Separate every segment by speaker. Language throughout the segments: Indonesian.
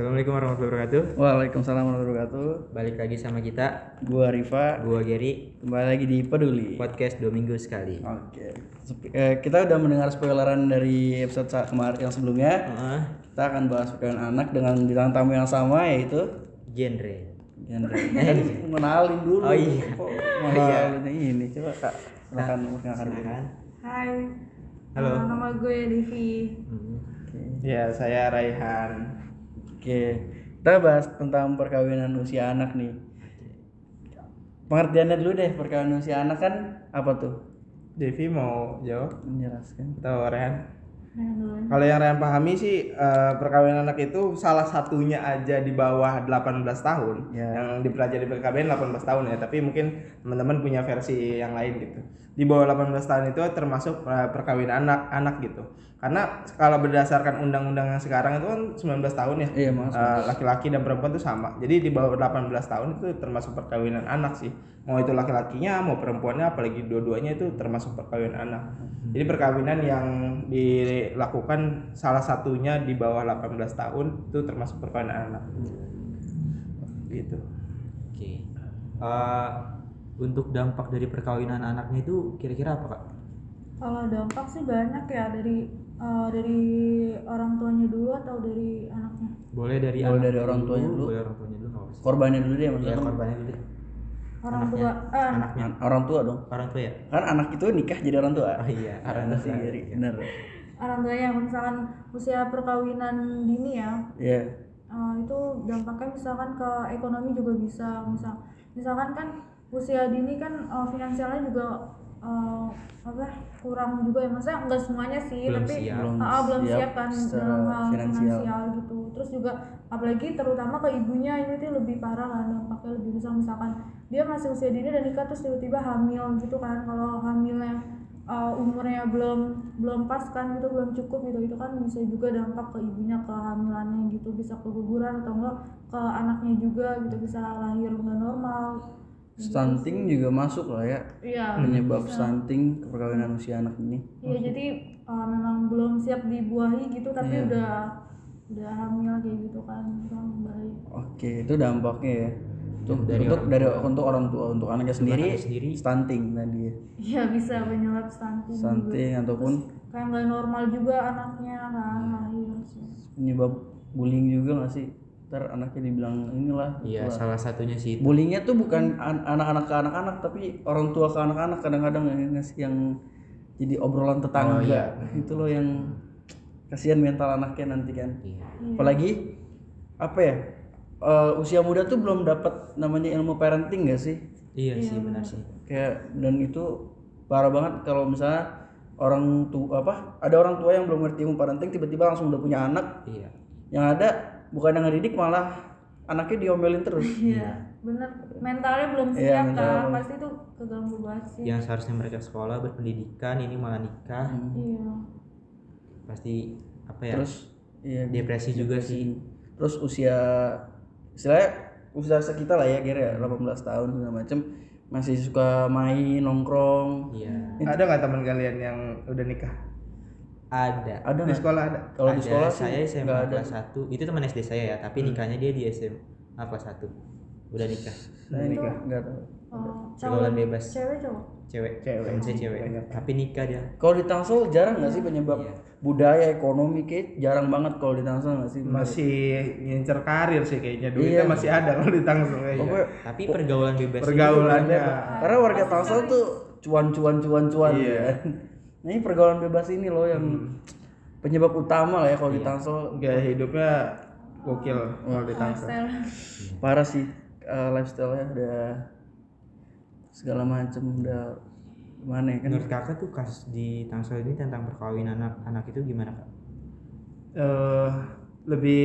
Speaker 1: Assalamualaikum warahmatullahi wabarakatuh.
Speaker 2: Waalaikumsalam warahmatullahi wabarakatuh.
Speaker 1: Balik lagi sama kita,
Speaker 2: Gua Rifa,
Speaker 1: gua Gary,
Speaker 2: kembali lagi di Peduli.
Speaker 1: podcast dua minggu sekali.
Speaker 2: Oke. Sep- eh, kita udah mendengar spoileran dari episode kemarin yang sebelumnya.
Speaker 1: Heeh.
Speaker 2: Kita akan bahas perkawinan anak dengan bintang tamu yang sama yaitu
Speaker 1: genre.
Speaker 2: genre. Kan mengenalin dulu.
Speaker 1: Oh iya.
Speaker 2: Kok mengenalin ini coba Kak. Silakan perkenalkan.
Speaker 3: Hai.
Speaker 1: Halo.
Speaker 3: Uh, nama gue Devi.
Speaker 1: Hmm.
Speaker 2: Oke.
Speaker 4: Ya, saya Raihan.
Speaker 2: Oke. Kita bahas tentang perkawinan usia anak nih. Pengertiannya dulu deh perkawinan usia anak kan apa tuh?
Speaker 4: Devi mau jawab
Speaker 2: Menjelaskan.
Speaker 4: Rehan?
Speaker 3: Nah, dulu.
Speaker 4: Kalau yang Rehan pahami sih eh, perkawinan anak itu salah satunya aja di bawah 18 tahun.
Speaker 2: Ya.
Speaker 4: Yang dipelajari perkawinan 18 tahun ya, tapi mungkin teman-teman punya versi yang lain gitu. Di bawah 18 tahun itu termasuk eh, perkawinan anak-anak gitu. Karena kalau berdasarkan undang-undang yang sekarang itu kan 19 tahun ya.
Speaker 2: Iya, Mas.
Speaker 4: Eh, laki-laki dan perempuan itu sama. Jadi di bawah 18 tahun itu termasuk perkawinan anak sih. Mau itu laki-lakinya, mau perempuannya, apalagi dua-duanya itu termasuk perkawinan anak. Jadi perkawinan yang dilakukan salah satunya di bawah 18 tahun itu termasuk perkawinan anak. Gitu.
Speaker 1: Oke. Eh, untuk dampak dari perkawinan anaknya itu kira-kira apa kak?
Speaker 3: Kalau dampak sih banyak ya dari uh, dari orang tuanya dulu atau dari anaknya.
Speaker 1: Boleh dari
Speaker 2: Boleh
Speaker 1: anak
Speaker 2: dari orang tuanya dulu.
Speaker 1: Boleh orang tuanya dulu.
Speaker 2: Korbannya dulu deh
Speaker 1: Ya
Speaker 2: maksudnya.
Speaker 1: korbannya dulu deh.
Speaker 3: Orang
Speaker 1: Anaknya.
Speaker 3: tua. Eh,
Speaker 1: Anaknya.
Speaker 2: An- orang tua dong.
Speaker 1: Orang tua ya?
Speaker 2: Kan anak itu nikah jadi orang tua.
Speaker 1: Oh iya.
Speaker 2: Orang
Speaker 1: anak
Speaker 2: sih Gary. Bener.
Speaker 3: orang tuanya misalkan usia perkawinan dini ya.
Speaker 2: Iya.
Speaker 3: uh, itu dampaknya misalkan ke ekonomi juga bisa misal misalkan kan usia dini kan uh, finansialnya juga uh, apa kurang juga ya maksudnya enggak semuanya sih
Speaker 1: Belum
Speaker 3: tapi
Speaker 1: siap.
Speaker 2: Belum
Speaker 3: Ah, ah, belum
Speaker 2: siap
Speaker 3: siap, kan dalam hal
Speaker 2: finansial.
Speaker 3: finansial. gitu terus juga apalagi terutama ke ibunya ini tuh lebih parah kan dampaknya lebih besar misalkan dia masih usia dini dan nikah terus tiba-tiba hamil gitu kan kalau hamilnya uh, umurnya belum belum pas kan gitu belum cukup gitu itu kan bisa juga dampak ke ibunya kehamilannya gitu bisa keguguran atau enggak ke anaknya juga gitu bisa lahir nggak normal
Speaker 2: Stunting juga masuk lah ya.
Speaker 3: iya
Speaker 2: Penyebab
Speaker 3: bisa.
Speaker 2: stunting perkawinan usia anak ini.
Speaker 3: Iya jadi uh, memang belum siap dibuahi gitu tapi
Speaker 2: Iya.
Speaker 3: udah udah hamil kayak gitu kan itu baik.
Speaker 2: Oke, itu dampaknya ya. Untuk
Speaker 1: Dari
Speaker 2: untuk
Speaker 1: orang
Speaker 2: dari untuk orang tua, untuk anaknya sendiri,
Speaker 1: anaknya sendiri.
Speaker 2: stunting tadi ya.
Speaker 3: Iya bisa penyebab stunting. juga.
Speaker 2: Stunting ataupun
Speaker 3: Kayak nggak normal juga anaknya kan lahir.
Speaker 2: penyebab bullying juga nggak sih? Ntar anaknya dibilang inilah.
Speaker 1: Iya, salah satunya sih itu.
Speaker 2: Bullyingnya tuh bukan an- anak-anak ke anak-anak tapi orang tua ke anak-anak kadang-kadang yang ngasih yang jadi obrolan tetangga.
Speaker 1: Oh, iya.
Speaker 2: Itu loh yang kasihan mental anaknya nanti kan.
Speaker 1: Iya.
Speaker 2: Apalagi apa ya? eh, usia muda tuh belum dapat namanya ilmu parenting gak sih?
Speaker 1: Iya sih benar sih.
Speaker 2: Kayak dan itu parah banget kalau misalnya orang tua apa? Ada orang tua yang belum ngerti ilmu parenting tiba-tiba langsung udah punya anak.
Speaker 1: Iya.
Speaker 2: Yang ada bukan yang ngedidik malah anaknya diomelin terus.
Speaker 3: Iya bener mentalnya belum
Speaker 2: Iya,
Speaker 3: siap
Speaker 2: mentalnya
Speaker 3: kan
Speaker 2: belum.
Speaker 3: pasti tuh keganggu banget sih.
Speaker 1: Yang seharusnya mereka sekolah berpendidikan ini malah nikah.
Speaker 3: Iya.
Speaker 1: Pasti apa ya?
Speaker 2: Terus iya
Speaker 1: depresi juga sih.
Speaker 2: terus usia istilahnya usia sekitar lah ya kira 18 tahun segala macem masih suka main nongkrong
Speaker 1: Iya.
Speaker 4: Ada nggak teman kalian yang udah nikah?
Speaker 1: Ada.
Speaker 2: ada
Speaker 4: Di sekolah ada.
Speaker 2: kalau di sekolah sih
Speaker 1: saya SMA kelas 1 itu teman SD saya ya tapi nikahnya dia di SMA kelas 1 udah nikah
Speaker 2: saya nikah nggak tahu
Speaker 3: Oh,
Speaker 1: Pergaulan
Speaker 3: calon
Speaker 1: bebas.
Speaker 3: cewek cowok.
Speaker 1: cewek
Speaker 4: Cewek.
Speaker 1: saya cewek
Speaker 4: Banyak.
Speaker 1: tapi nikah dia
Speaker 2: kalau di Tangsel jarang nggak sih penyebab
Speaker 1: Iya.
Speaker 2: budaya ekonomi kayak jarang banget kalau di Tangsel nggak sih
Speaker 4: Masih ngincer karir sih kayaknya.
Speaker 2: Iya.
Speaker 4: Duitnya masih ada kalau di Tangsel kayaknya.
Speaker 1: Tapi pergaulan bebas
Speaker 4: Pergaulannya.
Speaker 2: karena warga Tangsel tuh cuan cuan cuan cuan
Speaker 4: Iya.
Speaker 2: Nah ini pergaulan bebas ini loh yang penyebab utama lah ya kalau di Tangsel
Speaker 4: Gaya hidupnya gokil kalau di Tangsel.
Speaker 3: Lifestyle.
Speaker 2: parah sih eh, lifestyle-nya udah segala macem udah gimana ya kan
Speaker 1: menurut kakak tuh kasus di Tangsel ini tentang perkawinan anak anak itu gimana kak
Speaker 4: eh lebih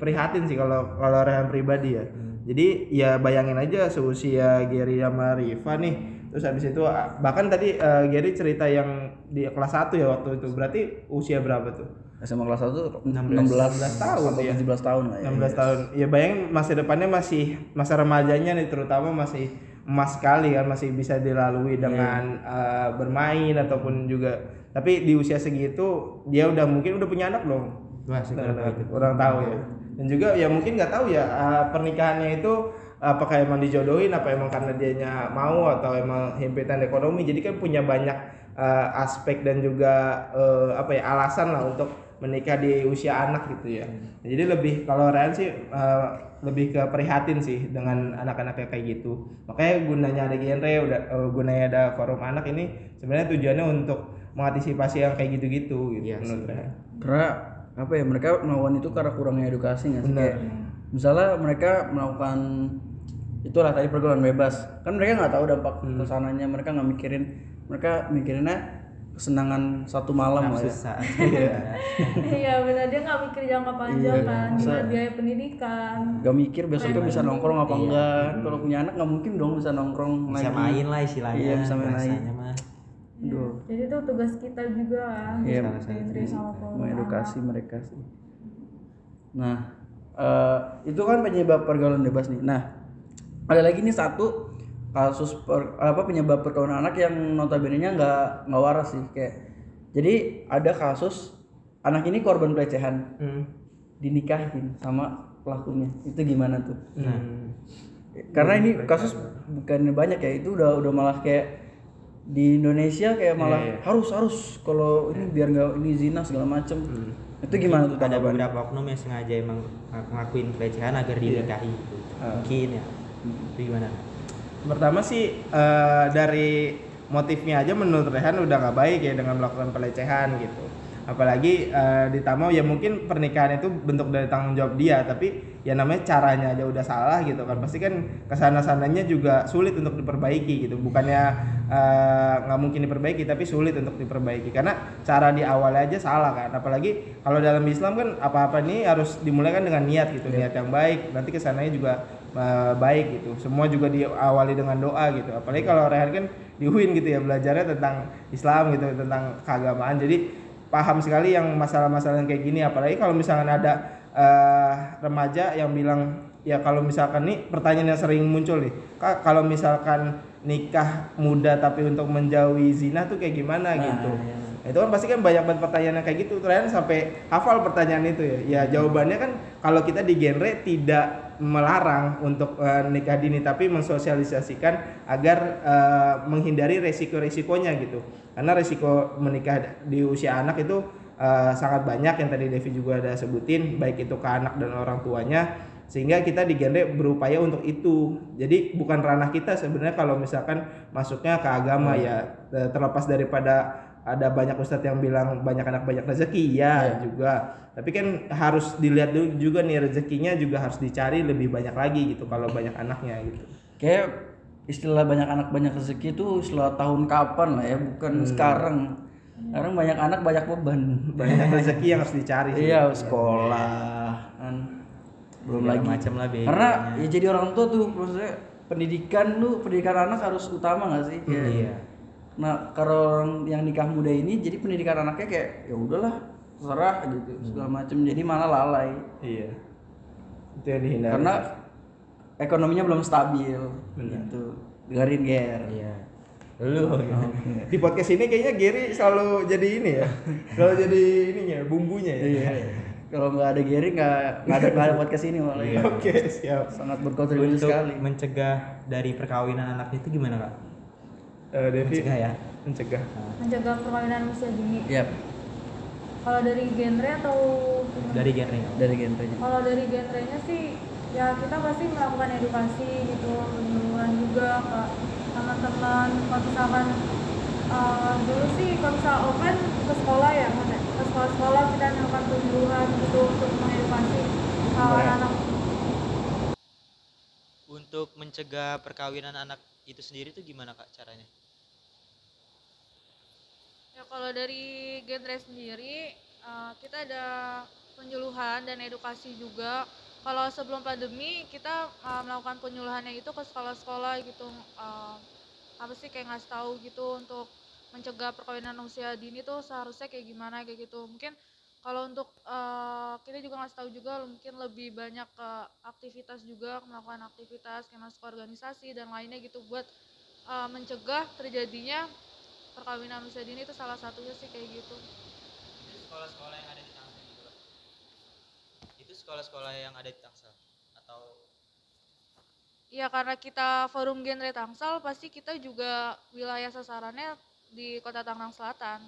Speaker 4: prihatin sih kalau kalau Rehan pribadi ya. Jadi ya bayangin aja seusia Gary sama Riva nih. Terus habis itu ah, bahkan tadi eh, Gary cerita yang di kelas 1 ya waktu itu. Berarti usia berapa tuh?
Speaker 2: SMA kelas 1 16,
Speaker 4: 16 tahun,
Speaker 2: atau
Speaker 4: ya.
Speaker 2: 17 tahun lah ya
Speaker 4: 16 tahun. Ya bayangin masa depannya masih masa remajanya nih terutama masih emas sekali kan masih bisa dilalui dengan eh, bermain ataupun juga tapi di usia segitu dia udah mungkin udah punya anak belum?
Speaker 1: wah
Speaker 4: Nah, Orang tahu ya. dan juga ya mungkin nggak tahu ya uh, pernikahannya itu apakah emang dijodohin apa emang karena dianya mau atau emang himpitan ekonomi. Jadi kan punya banyak uh, aspek dan juga uh, apa ya alasan lah untuk menikah di usia anak gitu ya. Jadi lebih kalau Ryan sih uh, lebih ke prihatin sih dengan anak-anak kayak gitu. Makanya gunanya ada genre udah uh, gunanya ada forum anak ini sebenarnya tujuannya untuk mengantisipasi yang kayak gitu-gitu gitu menurut
Speaker 1: sih.
Speaker 4: Ryan.
Speaker 2: Karena apa ya mereka melakukan itu karena kurangnya edukasi nggak sih?
Speaker 4: Benar.
Speaker 2: kayak misalnya mereka melakukan itulah tadi pergaulan bebas. Kan mereka nggak tahu dampak
Speaker 1: Hmm.
Speaker 2: ke sananya. Mereka nggak mikirin mereka mikirinnya kesenangan satu malam lah ya.
Speaker 1: Saat
Speaker 5: iya. Benar. Dia nggak mikir jangka panjang
Speaker 2: Iya,
Speaker 5: kan.
Speaker 2: masa-
Speaker 5: juga biaya pendidikan.
Speaker 2: Gak mikir besoknya bisa nongkrong apa
Speaker 1: Iya.
Speaker 2: enggak. Kalau punya anak nggak mungkin dong bisa nongkrong
Speaker 1: bisa
Speaker 2: lagi.
Speaker 1: main lah istilahnya
Speaker 2: Iya, bisa main lagi.
Speaker 1: mah.
Speaker 2: Aduh.
Speaker 5: jadi itu tugas kita juga kan
Speaker 2: Iya,
Speaker 5: sama
Speaker 2: mengedukasi mereka sih. Nah eh, itu kan penyebab pergaulan bebas nih. Nah ada lagi nih satu kasus per- apa penyebab perkawinan anak yang notabene nya nggak nggak waras sih kayak jadi ada kasus anak ini korban pelecehan.
Speaker 4: Hmm.
Speaker 2: dinikahin sama pelakunya. Itu gimana tuh?
Speaker 4: Hmm.
Speaker 2: karena ini kasus bukannya banyak ya itu udah udah malah kayak di Indonesia kayak malah
Speaker 4: Iya, iya.
Speaker 2: harus harus kalau ini biar nggak ini zina segala macem. Itu gimana tuh
Speaker 1: ada beberapa oknum yang sengaja emang ng- ngakuin pelecehan agar dinikahi. Gitu. mungkin ya itu gimana
Speaker 4: Pertama sih eh, dari motifnya aja menurut Rehan udah nggak baik ya dengan melakukan pelecehan gitu. Apalagi eh, ditambah ya mungkin pernikahan itu bentuk dari tanggung jawab dia, tapi ya namanya caranya aja udah salah gitu kan. Pasti kan ke sana sananya juga sulit untuk diperbaiki gitu. Bukannya eh, nggak mungkin diperbaiki, tapi sulit untuk diperbaiki karena cara di awalnya aja salah kan. Apalagi kalau dalam Islam kan apa-apa ini harus dimulai kan dengan niat gitu, niat yang baik. Nanti ke sananya juga eh, baik gitu. Semua juga diawali dengan doa gitu. Apalagi kalau Rehan kan di UIN gitu ya belajarnya tentang Islam gitu, tentang keagamaan. Jadi paham sekali yang masalah-masalah yang kayak gini. Apalagi kalau misalkan ada eh, remaja yang bilang ya kalau misalkan nih pertanyaan yang sering muncul nih, Kak kalau misalkan nikah muda tapi untuk menjauhi zina tuh kayak gimana gitu. Nah, itu kan pasti kan banyak banget pertanyaan yang kayak gitu. Terus sampai hafal pertanyaan itu ya. Ya jawabannya kan kalau kita di genre tidak melarang untuk eh, nikah dini tapi mensosialisasikan agar eh, menghindari resiko-resikonya gitu. Karena resiko menikah di usia anak itu eh, sangat banyak yang tadi Devi juga ada sebutin baik itu ke anak dan orang tuanya sehingga kita di genre berupaya untuk itu. Jadi bukan ranah kita sebenarnya kalau misalkan masuknya ke agama ya eh, terlepas daripada ada banyak ustadz yang bilang banyak anak banyak rezeki ya juga. Tapi kan harus dilihat dulu juga nih rezekinya juga harus dicari lebih banyak lagi gitu kalau banyak anaknya gitu.
Speaker 2: Kayak istilah banyak anak banyak rezeki itu istilah tahun kapan lah ya bukan sekarang. Sekarang banyak anak banyak beban.
Speaker 4: Banyak rezeki yang harus dicari sih.
Speaker 2: iya sekolah kan. Belum
Speaker 1: Segala
Speaker 2: lagi.
Speaker 1: Macam lah biayanya.
Speaker 2: karena ya jadi orang tua tuh maksudnya pendidikan lu pendidikan anak harus utama gak sih? Kayak-
Speaker 1: iya
Speaker 2: nah kalau orang yang nikah muda ini jadi pendidikan anaknya kayak ya udahlah terserah gitu segala macem. Jadi malah lalai.
Speaker 4: Iya. Itu yang dihindari.
Speaker 2: Karena ekonominya belum stabil gitu. Dengerin ger.
Speaker 1: Iya. Lu.
Speaker 4: Di podcast ini kayaknya Gary selalu jadi ini ya. Selalu jadi ininya bumbunya ya.
Speaker 2: Iya. Kalau nggak ada Gary nggak nggak ada nggak ada podcast ini malah. ya.
Speaker 4: oke siap.
Speaker 2: Sangat berkontribusi
Speaker 1: untuk
Speaker 2: sekali.
Speaker 1: mencegah dari perkawinan anak itu gimana kak
Speaker 4: Eh, Devi
Speaker 1: mencegah ya.
Speaker 4: mencegah.
Speaker 5: Mencegah perkawinan usia dini
Speaker 2: Yap,
Speaker 5: kalau dari genre atau
Speaker 1: dari genrenya
Speaker 2: dari genrenya.
Speaker 5: kalau dari genrenya sih ya kita pasti melakukan edukasi gitu penyuluhan juga ke teman-teman kalau misalkan eh, dulu sih kalau misal open ke sekolah ya ke sekolah-sekolah kita melakukan penyuluhan gitu untuk mengedukasi uh, anak-anak.
Speaker 1: Untuk mencegah perkawinan anak itu sendiri tuh gimana kak caranya
Speaker 3: Ya kalau dari genre sendiri eh, kita ada penyuluhan dan edukasi juga. Kalau sebelum pandemi kita eh, melakukan penyuluhannya itu ke sekolah-sekolah gitu. eh, apa sih kayak ngasih tahu gitu untuk mencegah perkawinan usia dini tuh seharusnya kayak gimana kayak gitu. Mungkin kalau untuk kita juga ngasih tahu juga mungkin lebih banyak ke aktivitas juga melakukan aktivitas kayak masuk organisasi dan lainnya gitu buat mencegah terjadinya perkawinan usia dini itu salah satunya sih kayak gitu
Speaker 1: sekolah-sekolah yang ada di Tangsel gitu itu itu sekolah-sekolah yang ada di Tangsel atau
Speaker 3: Iya karena kita forum genre Tangsel pasti kita juga wilayah sasarannya di Kota Tangerang Selatan.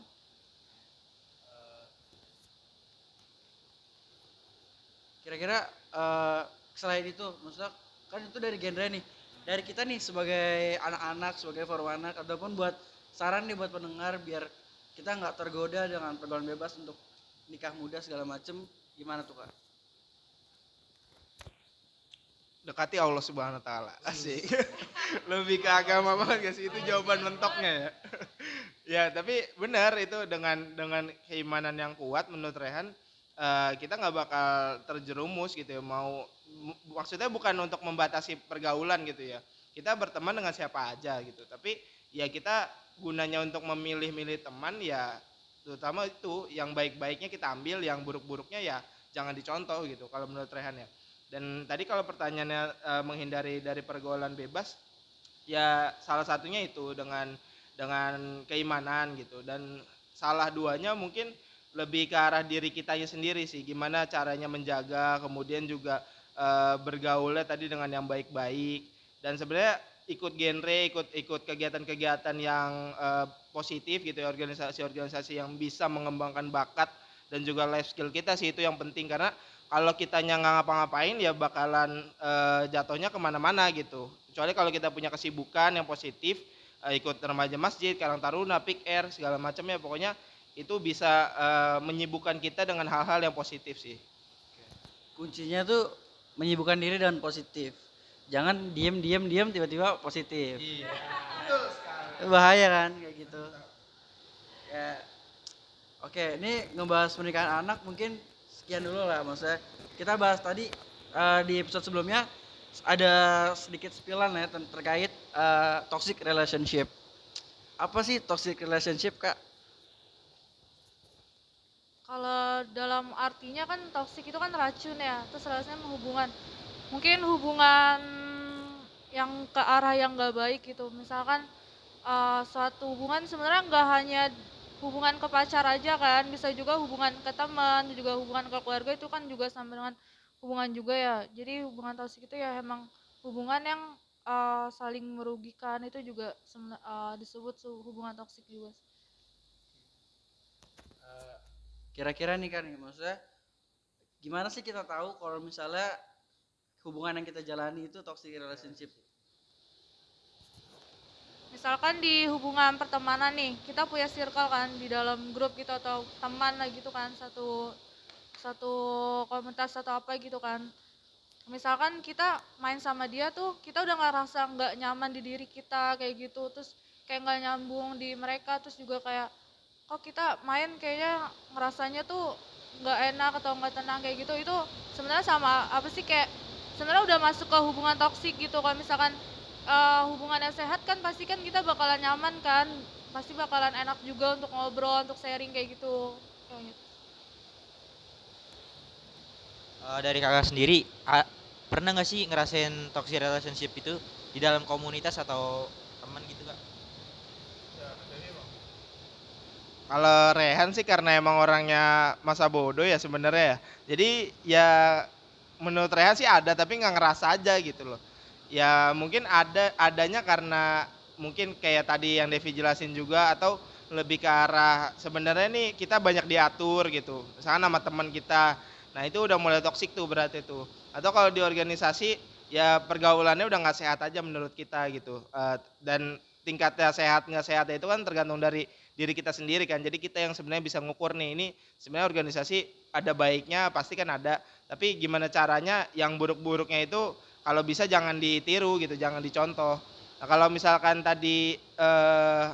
Speaker 2: Kira-kira eh, selain itu, maksudnya kan itu dari genre nih. Dari kita nih sebagai anak-anak, sebagai forum anak, ataupun buat saran nih buat pendengar biar kita nggak tergoda dengan pergaulan bebas untuk nikah muda segala macem, gimana tuh kak?
Speaker 4: dekati Allah Subhanahu wa taala. Asik. Lebih ke agama banget gak sih itu jawaban mentoknya ya. ya, tapi benar itu dengan dengan keimanan yang kuat menurut Rehan eh, kita nggak bakal terjerumus gitu ya. Mau maksudnya bukan untuk membatasi pergaulan gitu ya. Kita berteman dengan siapa aja gitu. Tapi ya kita gunanya untuk memilih-milih teman ya terutama itu yang baik-baiknya kita ambil, yang buruk-buruknya ya jangan dicontoh gitu kalau menurut Rehan ya. Dan tadi kalau pertanyaannya eh, menghindari dari pergaulan bebas, ya salah satunya itu dengan dengan keimanan gitu. Dan salah duanya mungkin lebih ke arah diri kitanya sendiri sih. Gimana caranya menjaga, kemudian juga eh, bergaulnya tadi dengan yang baik-baik. Dan sebenarnya ikut genre, ikut ikut kegiatan-kegiatan yang eh, positif gitu ya, organisasi-organisasi yang bisa mengembangkan bakat dan juga life skill kita sih itu yang penting. Karena kalau kitanya nggak ngapa-ngapain ya bakalan eh, jatuhnya ke mana-mana gitu. Kecuali kalau kita punya kesibukan yang positif eh, ikut remaja masjid karang taruna pick air segala macam ya pokoknya itu bisa eh, menyibukkan kita dengan hal-hal yang positif sih.
Speaker 2: Kuncinya tuh menyibukkan diri dengan positif. Jangan diem diem diem tiba-tiba positif.
Speaker 4: iya.
Speaker 2: Bahaya kan kayak gitu. Ya oke ini ngebahas pernikahan anak mungkin sekian dulu lah maksudnya. Kita bahas tadi eh, di episode sebelumnya ada sedikit spillan ya terkait eh, toxic relationship. Apa sih toxic relationship kak?
Speaker 3: Kalau dalam artinya kan toksik itu kan racun ya, terus rasanya menghubungan mungkin hubungan yang ke arah yang nggak baik gitu. Misalkan eh, suatu hubungan sebenarnya nggak hanya hubungan ke pacar aja kan, bisa juga hubungan ke teman, juga hubungan ke keluarga itu kan juga sama dengan hubungan juga ya. Jadi hubungan toksik itu ya emang hubungan yang eh, saling merugikan itu juga eh, disebut hubungan toksik juga.
Speaker 2: kira-kira nih kan maksudnya gimana sih kita tahu kalau misalnya hubungan yang kita jalani itu toxic relationship
Speaker 3: Misalkan di hubungan pertemanan nih, kita punya circle kan di dalam grup gitu atau teman lah gitu kan, satu satu komunitas atau apa gitu kan. Misalkan kita main sama dia tuh, kita udah nggak rasa nggak nyaman di diri kita kayak gitu, terus kayak nggak nyambung di mereka, terus juga kayak kok kita main kayaknya ngerasanya tuh nggak enak atau nggak tenang kayak gitu, itu sebenarnya sama apa sih kayak sebenarnya udah masuk ke hubungan toksik gitu kalau misalkan eh, hubungan yang sehat kan pasti kan kita bakalan nyaman kan pasti bakalan enak juga untuk ngobrol untuk sharing kayak gitu
Speaker 1: Eh, dari kakak sendiri a- pernah nggak sih ngerasain toxic relationship itu di dalam komunitas atau teman gitu kak?
Speaker 4: Kalau Rehan sih karena emang orangnya masa bodoh ya sebenarnya ya. Jadi ya menurut Rehan sih ada tapi nggak ngerasa aja gitu loh. Ya mungkin ada adanya karena mungkin kayak tadi yang Devi jelasin juga atau lebih ke arah sebenarnya nih kita banyak diatur gitu. Misalnya nama teman kita. Nah itu udah mulai toksik tuh berarti tuh. Atau kalau di organisasi ya pergaulannya udah nggak sehat aja menurut kita gitu. Eh, dan tingkatnya sehat nggak sehat itu kan tergantung dari diri kita sendiri kan. Jadi kita yang sebenarnya bisa ngukur nih ini sebenarnya organisasi ada baiknya pasti kan ada. Tapi gimana caranya yang buruk-buruknya itu kalau bisa jangan ditiru gitu, jangan dicontoh. Nah, kalau misalkan tadi eh,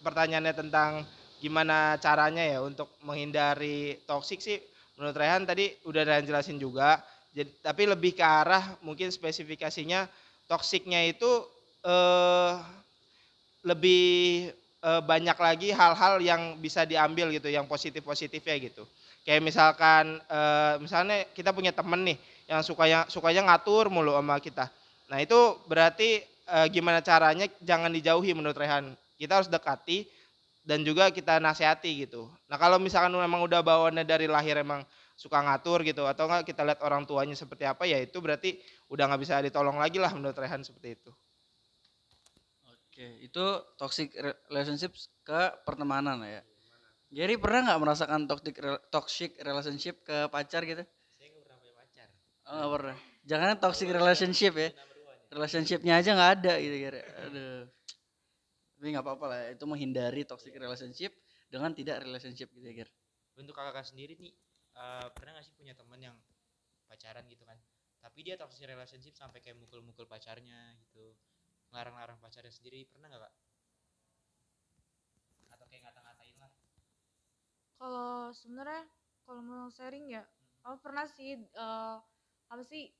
Speaker 4: pertanyaannya tentang gimana caranya ya untuk menghindari toksik sih menurut Rehan tadi udah Rehan jelasin juga. Jadi tapi lebih ke arah mungkin spesifikasinya toksiknya itu eh lebih eh, banyak lagi hal-hal yang bisa diambil gitu, yang positif-positifnya gitu. Kayak misalkan eh, misalnya kita punya temen nih yang sukanya sukanya ngatur mulu sama kita. Nah, itu berarti eh, gimana caranya jangan dijauhi menurut Rehan. Kita harus dekati dan juga kita nasihati gitu. Nah, kalau misalkan memang udah bawaannya dari lahir emang suka ngatur gitu atau enggak kita lihat orang tuanya seperti apa ya itu berarti udah nggak bisa ditolong lagi lah menurut Rehan seperti itu
Speaker 2: Oke, itu toxic re- relationship ke pertemanan ya. Gary pernah nggak merasakan toxic toxic relationship ke pacar gitu?
Speaker 1: Saya nggak pernah punya pacar.
Speaker 2: Oh, nggak pernah. Jangan toxic relationship ya. Relationshipnya aja nggak ada gitu Gary. Aduh. Tapi nggak apa-apa lah. Itu menghindari toxic relationship dengan tidak relationship gitu ya Gary.
Speaker 1: Untuk kakak sendiri nih, eh, pernah nggak sih punya teman yang pacaran gitu kan? Tapi dia toxic relationship sampai kayak mukul-mukul pacarnya gitu, ngelarang-larang pacarnya sendiri, pernah nggak kak? Atau kayak ngata-ngatain lah?
Speaker 3: Kalau sebenarnya kalau mau sharing ya, aku pernah sih eh, apa sih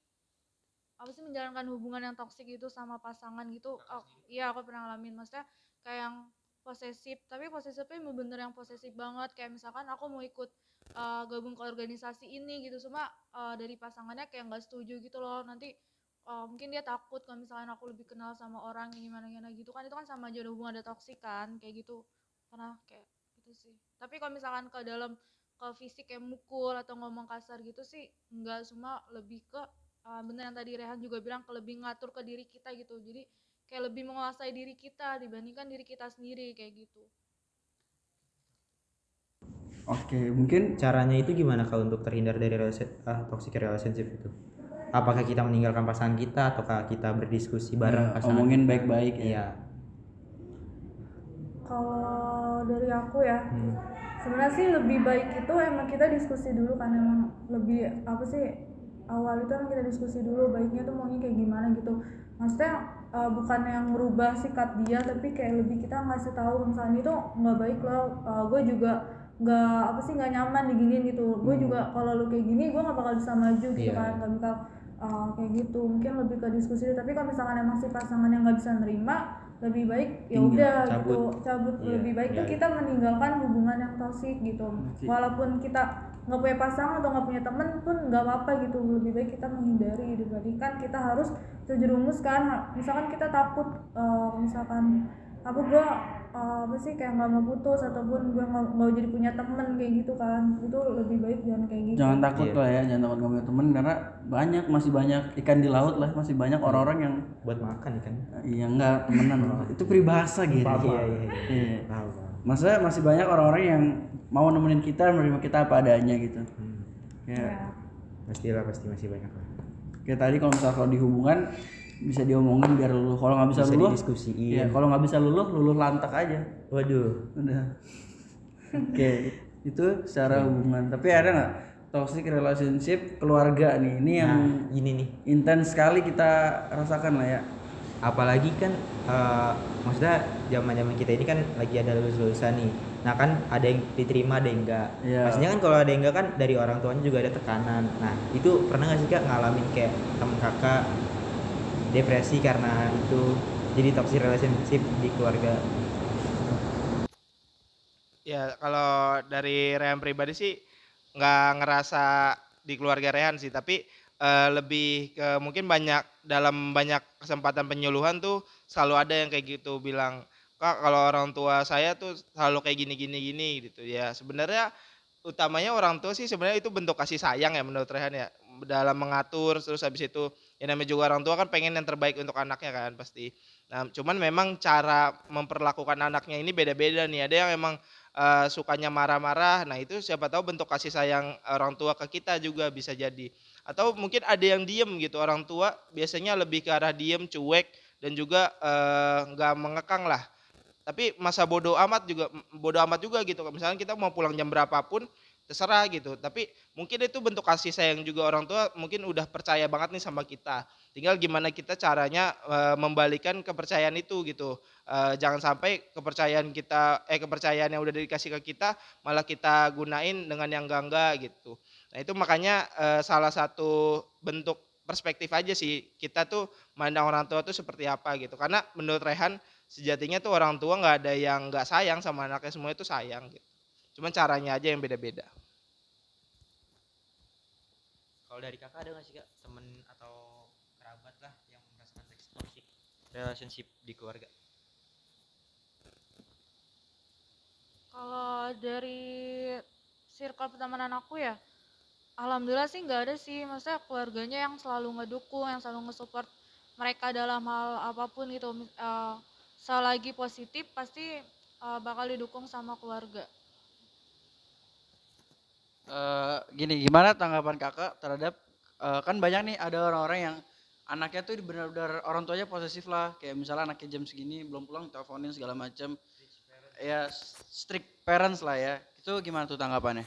Speaker 3: apa sih menjalankan hubungan yang toksik itu sama pasangan gitu.
Speaker 1: Kakak
Speaker 3: Oh, iya aku pernah ngalamin. Maksudnya kayak yang posesif, tapi posesifnya bener yang posesif banget. Kayak misalkan aku mau ikut eh, gabung ke organisasi ini gitu, cuma eh, dari pasangannya kayak nggak setuju gitu loh. Nanti eh, mungkin dia takut kalau misalkan aku lebih kenal sama orang yang gimana gimana gitu kan itu kan sama aja hubungan ada toksik kan kayak gitu. Pernah kayak gitu sih. Tapi kalau misalkan ke dalam ke fisik kayak mukul atau ngomong kasar gitu sih enggak semua lebih ke uh, bener yang tadi Rehan juga bilang ke lebih ngatur ke diri kita gitu. Jadi kayak lebih menguasai diri kita dibandingkan diri kita sendiri kayak gitu.
Speaker 2: Oke, mungkin
Speaker 6: caranya itu gimana kak untuk terhindar dari relasi, ah, toxic relationship itu apakah kita meninggalkan pasangan kita ataukah kita berdiskusi bareng
Speaker 2: ya,
Speaker 6: pasangan
Speaker 2: ngomongin baik-baik ya.
Speaker 6: iya.
Speaker 5: Kalau dari aku ya
Speaker 6: Hmm.
Speaker 5: sebenarnya sih lebih baik itu emang kita diskusi dulu kan emang lebih apa sih awal itu emang kita diskusi dulu baiknya tuh maunya kayak gimana gitu. Maksudnya uh, bukan yang merubah sikap dia tapi kayak lebih kita ngasih tahu misalnya itu nggak baik loh uh, gue juga nggak apa sih nggak nyaman diginiin gitu. Gue juga kalau lu kayak gini gue nggak bakal bisa maju gitu
Speaker 6: Iya,
Speaker 5: kan nggak bakal uh, kayak gitu. Mungkin lebih ke diskusi tapi kalau misalkan emang si pasangan yang nggak bisa nerima lebih baik ya udah gitu. cabut.
Speaker 6: Iya,
Speaker 5: lebih baik tuh
Speaker 6: iya,
Speaker 5: kita meninggalkan hubungan yang toksik gitu.
Speaker 2: Berarti-
Speaker 5: walaupun kita nggak punya pasangan atau nggak punya temen pun nggak apa-apa gitu. Lebih baik kita menghindari. Dibandingkan kita harus terjerumus kan. Misalkan kita takut eh, misalkan apa gua eh, apa sih kayak nggak mau putus ataupun gua nggak mau jadi punya temen kayak gitu kan. Itu lebih baik jangan kayak gitu.
Speaker 2: Jangan takut
Speaker 6: Iya.
Speaker 2: lah ya, jangan takut nggak punya temen karena banyak masih banyak ikan di laut lah, masih banyak orang-orang yang
Speaker 6: buat makan kan
Speaker 2: iya enggak temenan. Itu peribahasa gitu.
Speaker 6: iya iya iya.
Speaker 2: Iya. Maksudnya masih banyak orang-orang yang mau nemenin kita, menerima kita apa adanya gitu.
Speaker 6: Hmm.
Speaker 5: Ya
Speaker 6: pastilah pasti masih banyak lah.
Speaker 2: Kayak tadi kalau misalnya kalau di hubungan bisa diomongin biar luluh. Kalau nggak bisa,
Speaker 6: bisa
Speaker 2: luluh,
Speaker 6: didiskusiin
Speaker 2: iya. Kalau nggak bisa luluh, luluh lantak aja.
Speaker 6: waduh
Speaker 2: Udah. Oke, itu secara hubungan. Tapi ada nggak toxic relationship keluarga nih? Ini yang
Speaker 6: nah ini nih
Speaker 2: intens sekali kita rasakan lah ya.
Speaker 6: apalagi kan eh, maksudnya zaman zaman kita ini kan lagi ada lulus lulusan nih nah kan ada yang diterima ada yang enggak
Speaker 2: Iya.
Speaker 6: pastinya kan kalau ada yang enggak kan dari orang tuanya juga ada tekanan nah itu pernah nggak sih kak ngalamin kayak temen kakak depresi karena itu jadi toxic relationship di keluarga.
Speaker 4: Ya kalau dari Rehan pribadi sih nggak ngerasa di keluarga Rehan sih, tapi eh, lebih ke mungkin banyak dalam banyak kesempatan penyuluhan tuh selalu ada yang kayak gitu bilang kak kalau orang tua saya tuh selalu kayak gini gini gini gitu. Ya sebenarnya utamanya orang tua sih sebenarnya itu bentuk kasih sayang ya menurut Rehan ya. Dalam mengatur terus habis itu ya namanya juga orang tua kan pengen yang terbaik untuk anaknya kan pasti. Nah cuman memang cara memperlakukan anaknya ini beda-beda nih. Ada yang emang eh, sukanya marah-marah nah itu siapa tahu bentuk kasih sayang orang tua ke kita juga bisa jadi. Atau mungkin ada yang diem gitu orang tua biasanya lebih ke arah diem cuek dan juga eh, nggak mengekang lah. Tapi masa bodoh amat juga bodoh amat juga gitu. Misalnya kita mau pulang jam berapapun terserah gitu. Tapi mungkin itu bentuk kasih sayang juga orang tua mungkin udah percaya banget nih sama kita. Tinggal gimana kita caranya eh, membalikan kepercayaan itu gitu. Eh, jangan sampai kepercayaan kita eh kepercayaan yang udah dikasih ke kita malah kita gunain dengan yang enggak enggak gitu. Nah itu makanya eh, salah satu bentuk perspektif aja sih kita tuh mandang orang tua tuh seperti apa gitu. Karena menurut Rehan sejatinya tuh orang tua nggak ada yang nggak sayang sama anaknya semua itu sayang gitu cuman caranya aja yang beda-beda.
Speaker 1: Kalau dari kakak ada nggak sih kak temen atau kerabat lah yang merasakan toxic relationship di keluarga?
Speaker 3: Kalau dari circle pertemanan aku ya, alhamdulillah sih nggak ada sih. Maksudnya keluarganya yang selalu ngedukung yang selalu nge-support mereka dalam hal apa pun gitu. Eh, selagi positif pasti eh, bakal didukung sama keluarga
Speaker 2: Eh, gini gimana tanggapan kakak terhadap eh, kan banyak nih ada orang-orang yang anaknya tuh benar-benar orang tuanya posesif lah. Kayak misalnya anaknya jam segini belum pulang teleponin segala macam ya strict parents lah ya. Itu gimana tuh tanggapannya?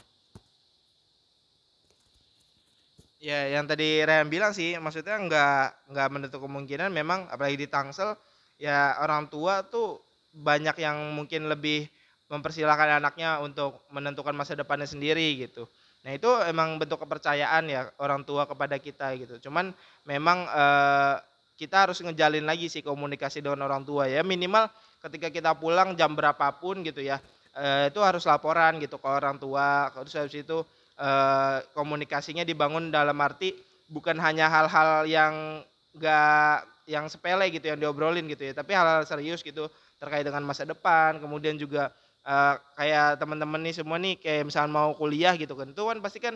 Speaker 4: Ya, yang tadi Ryan bilang sih, maksudnya nggak nggak menutup kemungkinan memang apalagi di Tangsel ya orang tua tuh banyak yang mungkin lebih mempersilahkan anaknya untuk menentukan masa depannya sendiri gitu. Nah itu emang bentuk kepercayaan ya orang tua kepada kita gitu. Cuman memang eh, kita harus ngejalin lagi sih komunikasi dengan orang tua ya minimal ketika kita pulang jam berapapun gitu ya eh, itu harus laporan gitu ke orang tua. Terus habis itu eh, komunikasinya dibangun dalam arti bukan hanya hal-hal yang enggak yang sepele gitu yang diobrolin gitu ya, tapi hal-hal serius gitu terkait dengan masa depan, kemudian juga eh, kayak teman-teman nih semua nih kayak misalnya mau kuliah gitu kan, itu kan pasti kan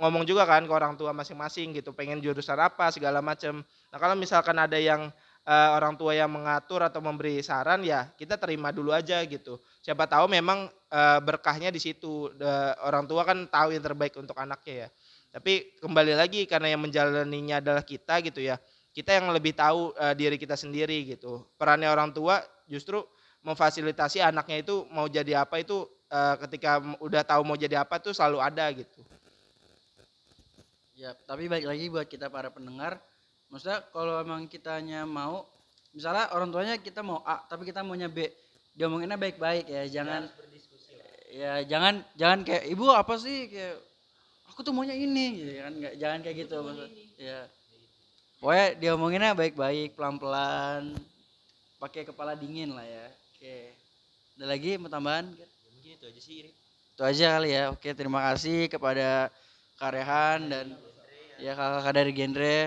Speaker 4: ngomong juga kan ke orang tua masing-masing gitu, pengen jurusan apa segala macam. Nah kalau misalkan ada yang eh, orang tua yang mengatur atau memberi saran ya kita terima dulu aja gitu. Siapa tahu memang eh, berkahnya di situ. De- orang tua kan tahu yang terbaik untuk anaknya ya. Tapi kembali lagi karena yang menjalaninya adalah kita gitu ya. Kita yang lebih tahu eh, diri kita sendiri gitu. Perannya orang tua justru memfasilitasi anaknya itu mau jadi apa itu eh, ketika udah tahu mau jadi apa tuh selalu ada gitu.
Speaker 2: Ya, tapi baik lagi buat kita para pendengar, maksudnya kalau emang kitanya mau, misalnya orang tuanya kita mau A, tapi kita maunya B, diomonginnya baik-baik ya, jangan ya jangan jangan kayak ibu apa sih? Kayak aku tuh maunya ini gitu kan nggak jangan kayak gitu maksud ya. Pokoknya diomonginnya baik-baik pelan-pelan pakai kepala dingin lah ya oke. Ada lagi mau tambahan?
Speaker 1: Ya mungkin itu aja sih Iri.
Speaker 2: itu aja kali ya. Oke terima kasih kepada Karehan dan ya kakak-kakak dari genre.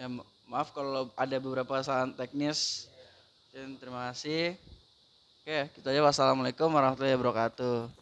Speaker 2: Ya ma- maaf kalau ada beberapa kesalahan teknis. Dan terima kasih. Oke kita aja. Wassalamualaikum warahmatullahi wabarakatuh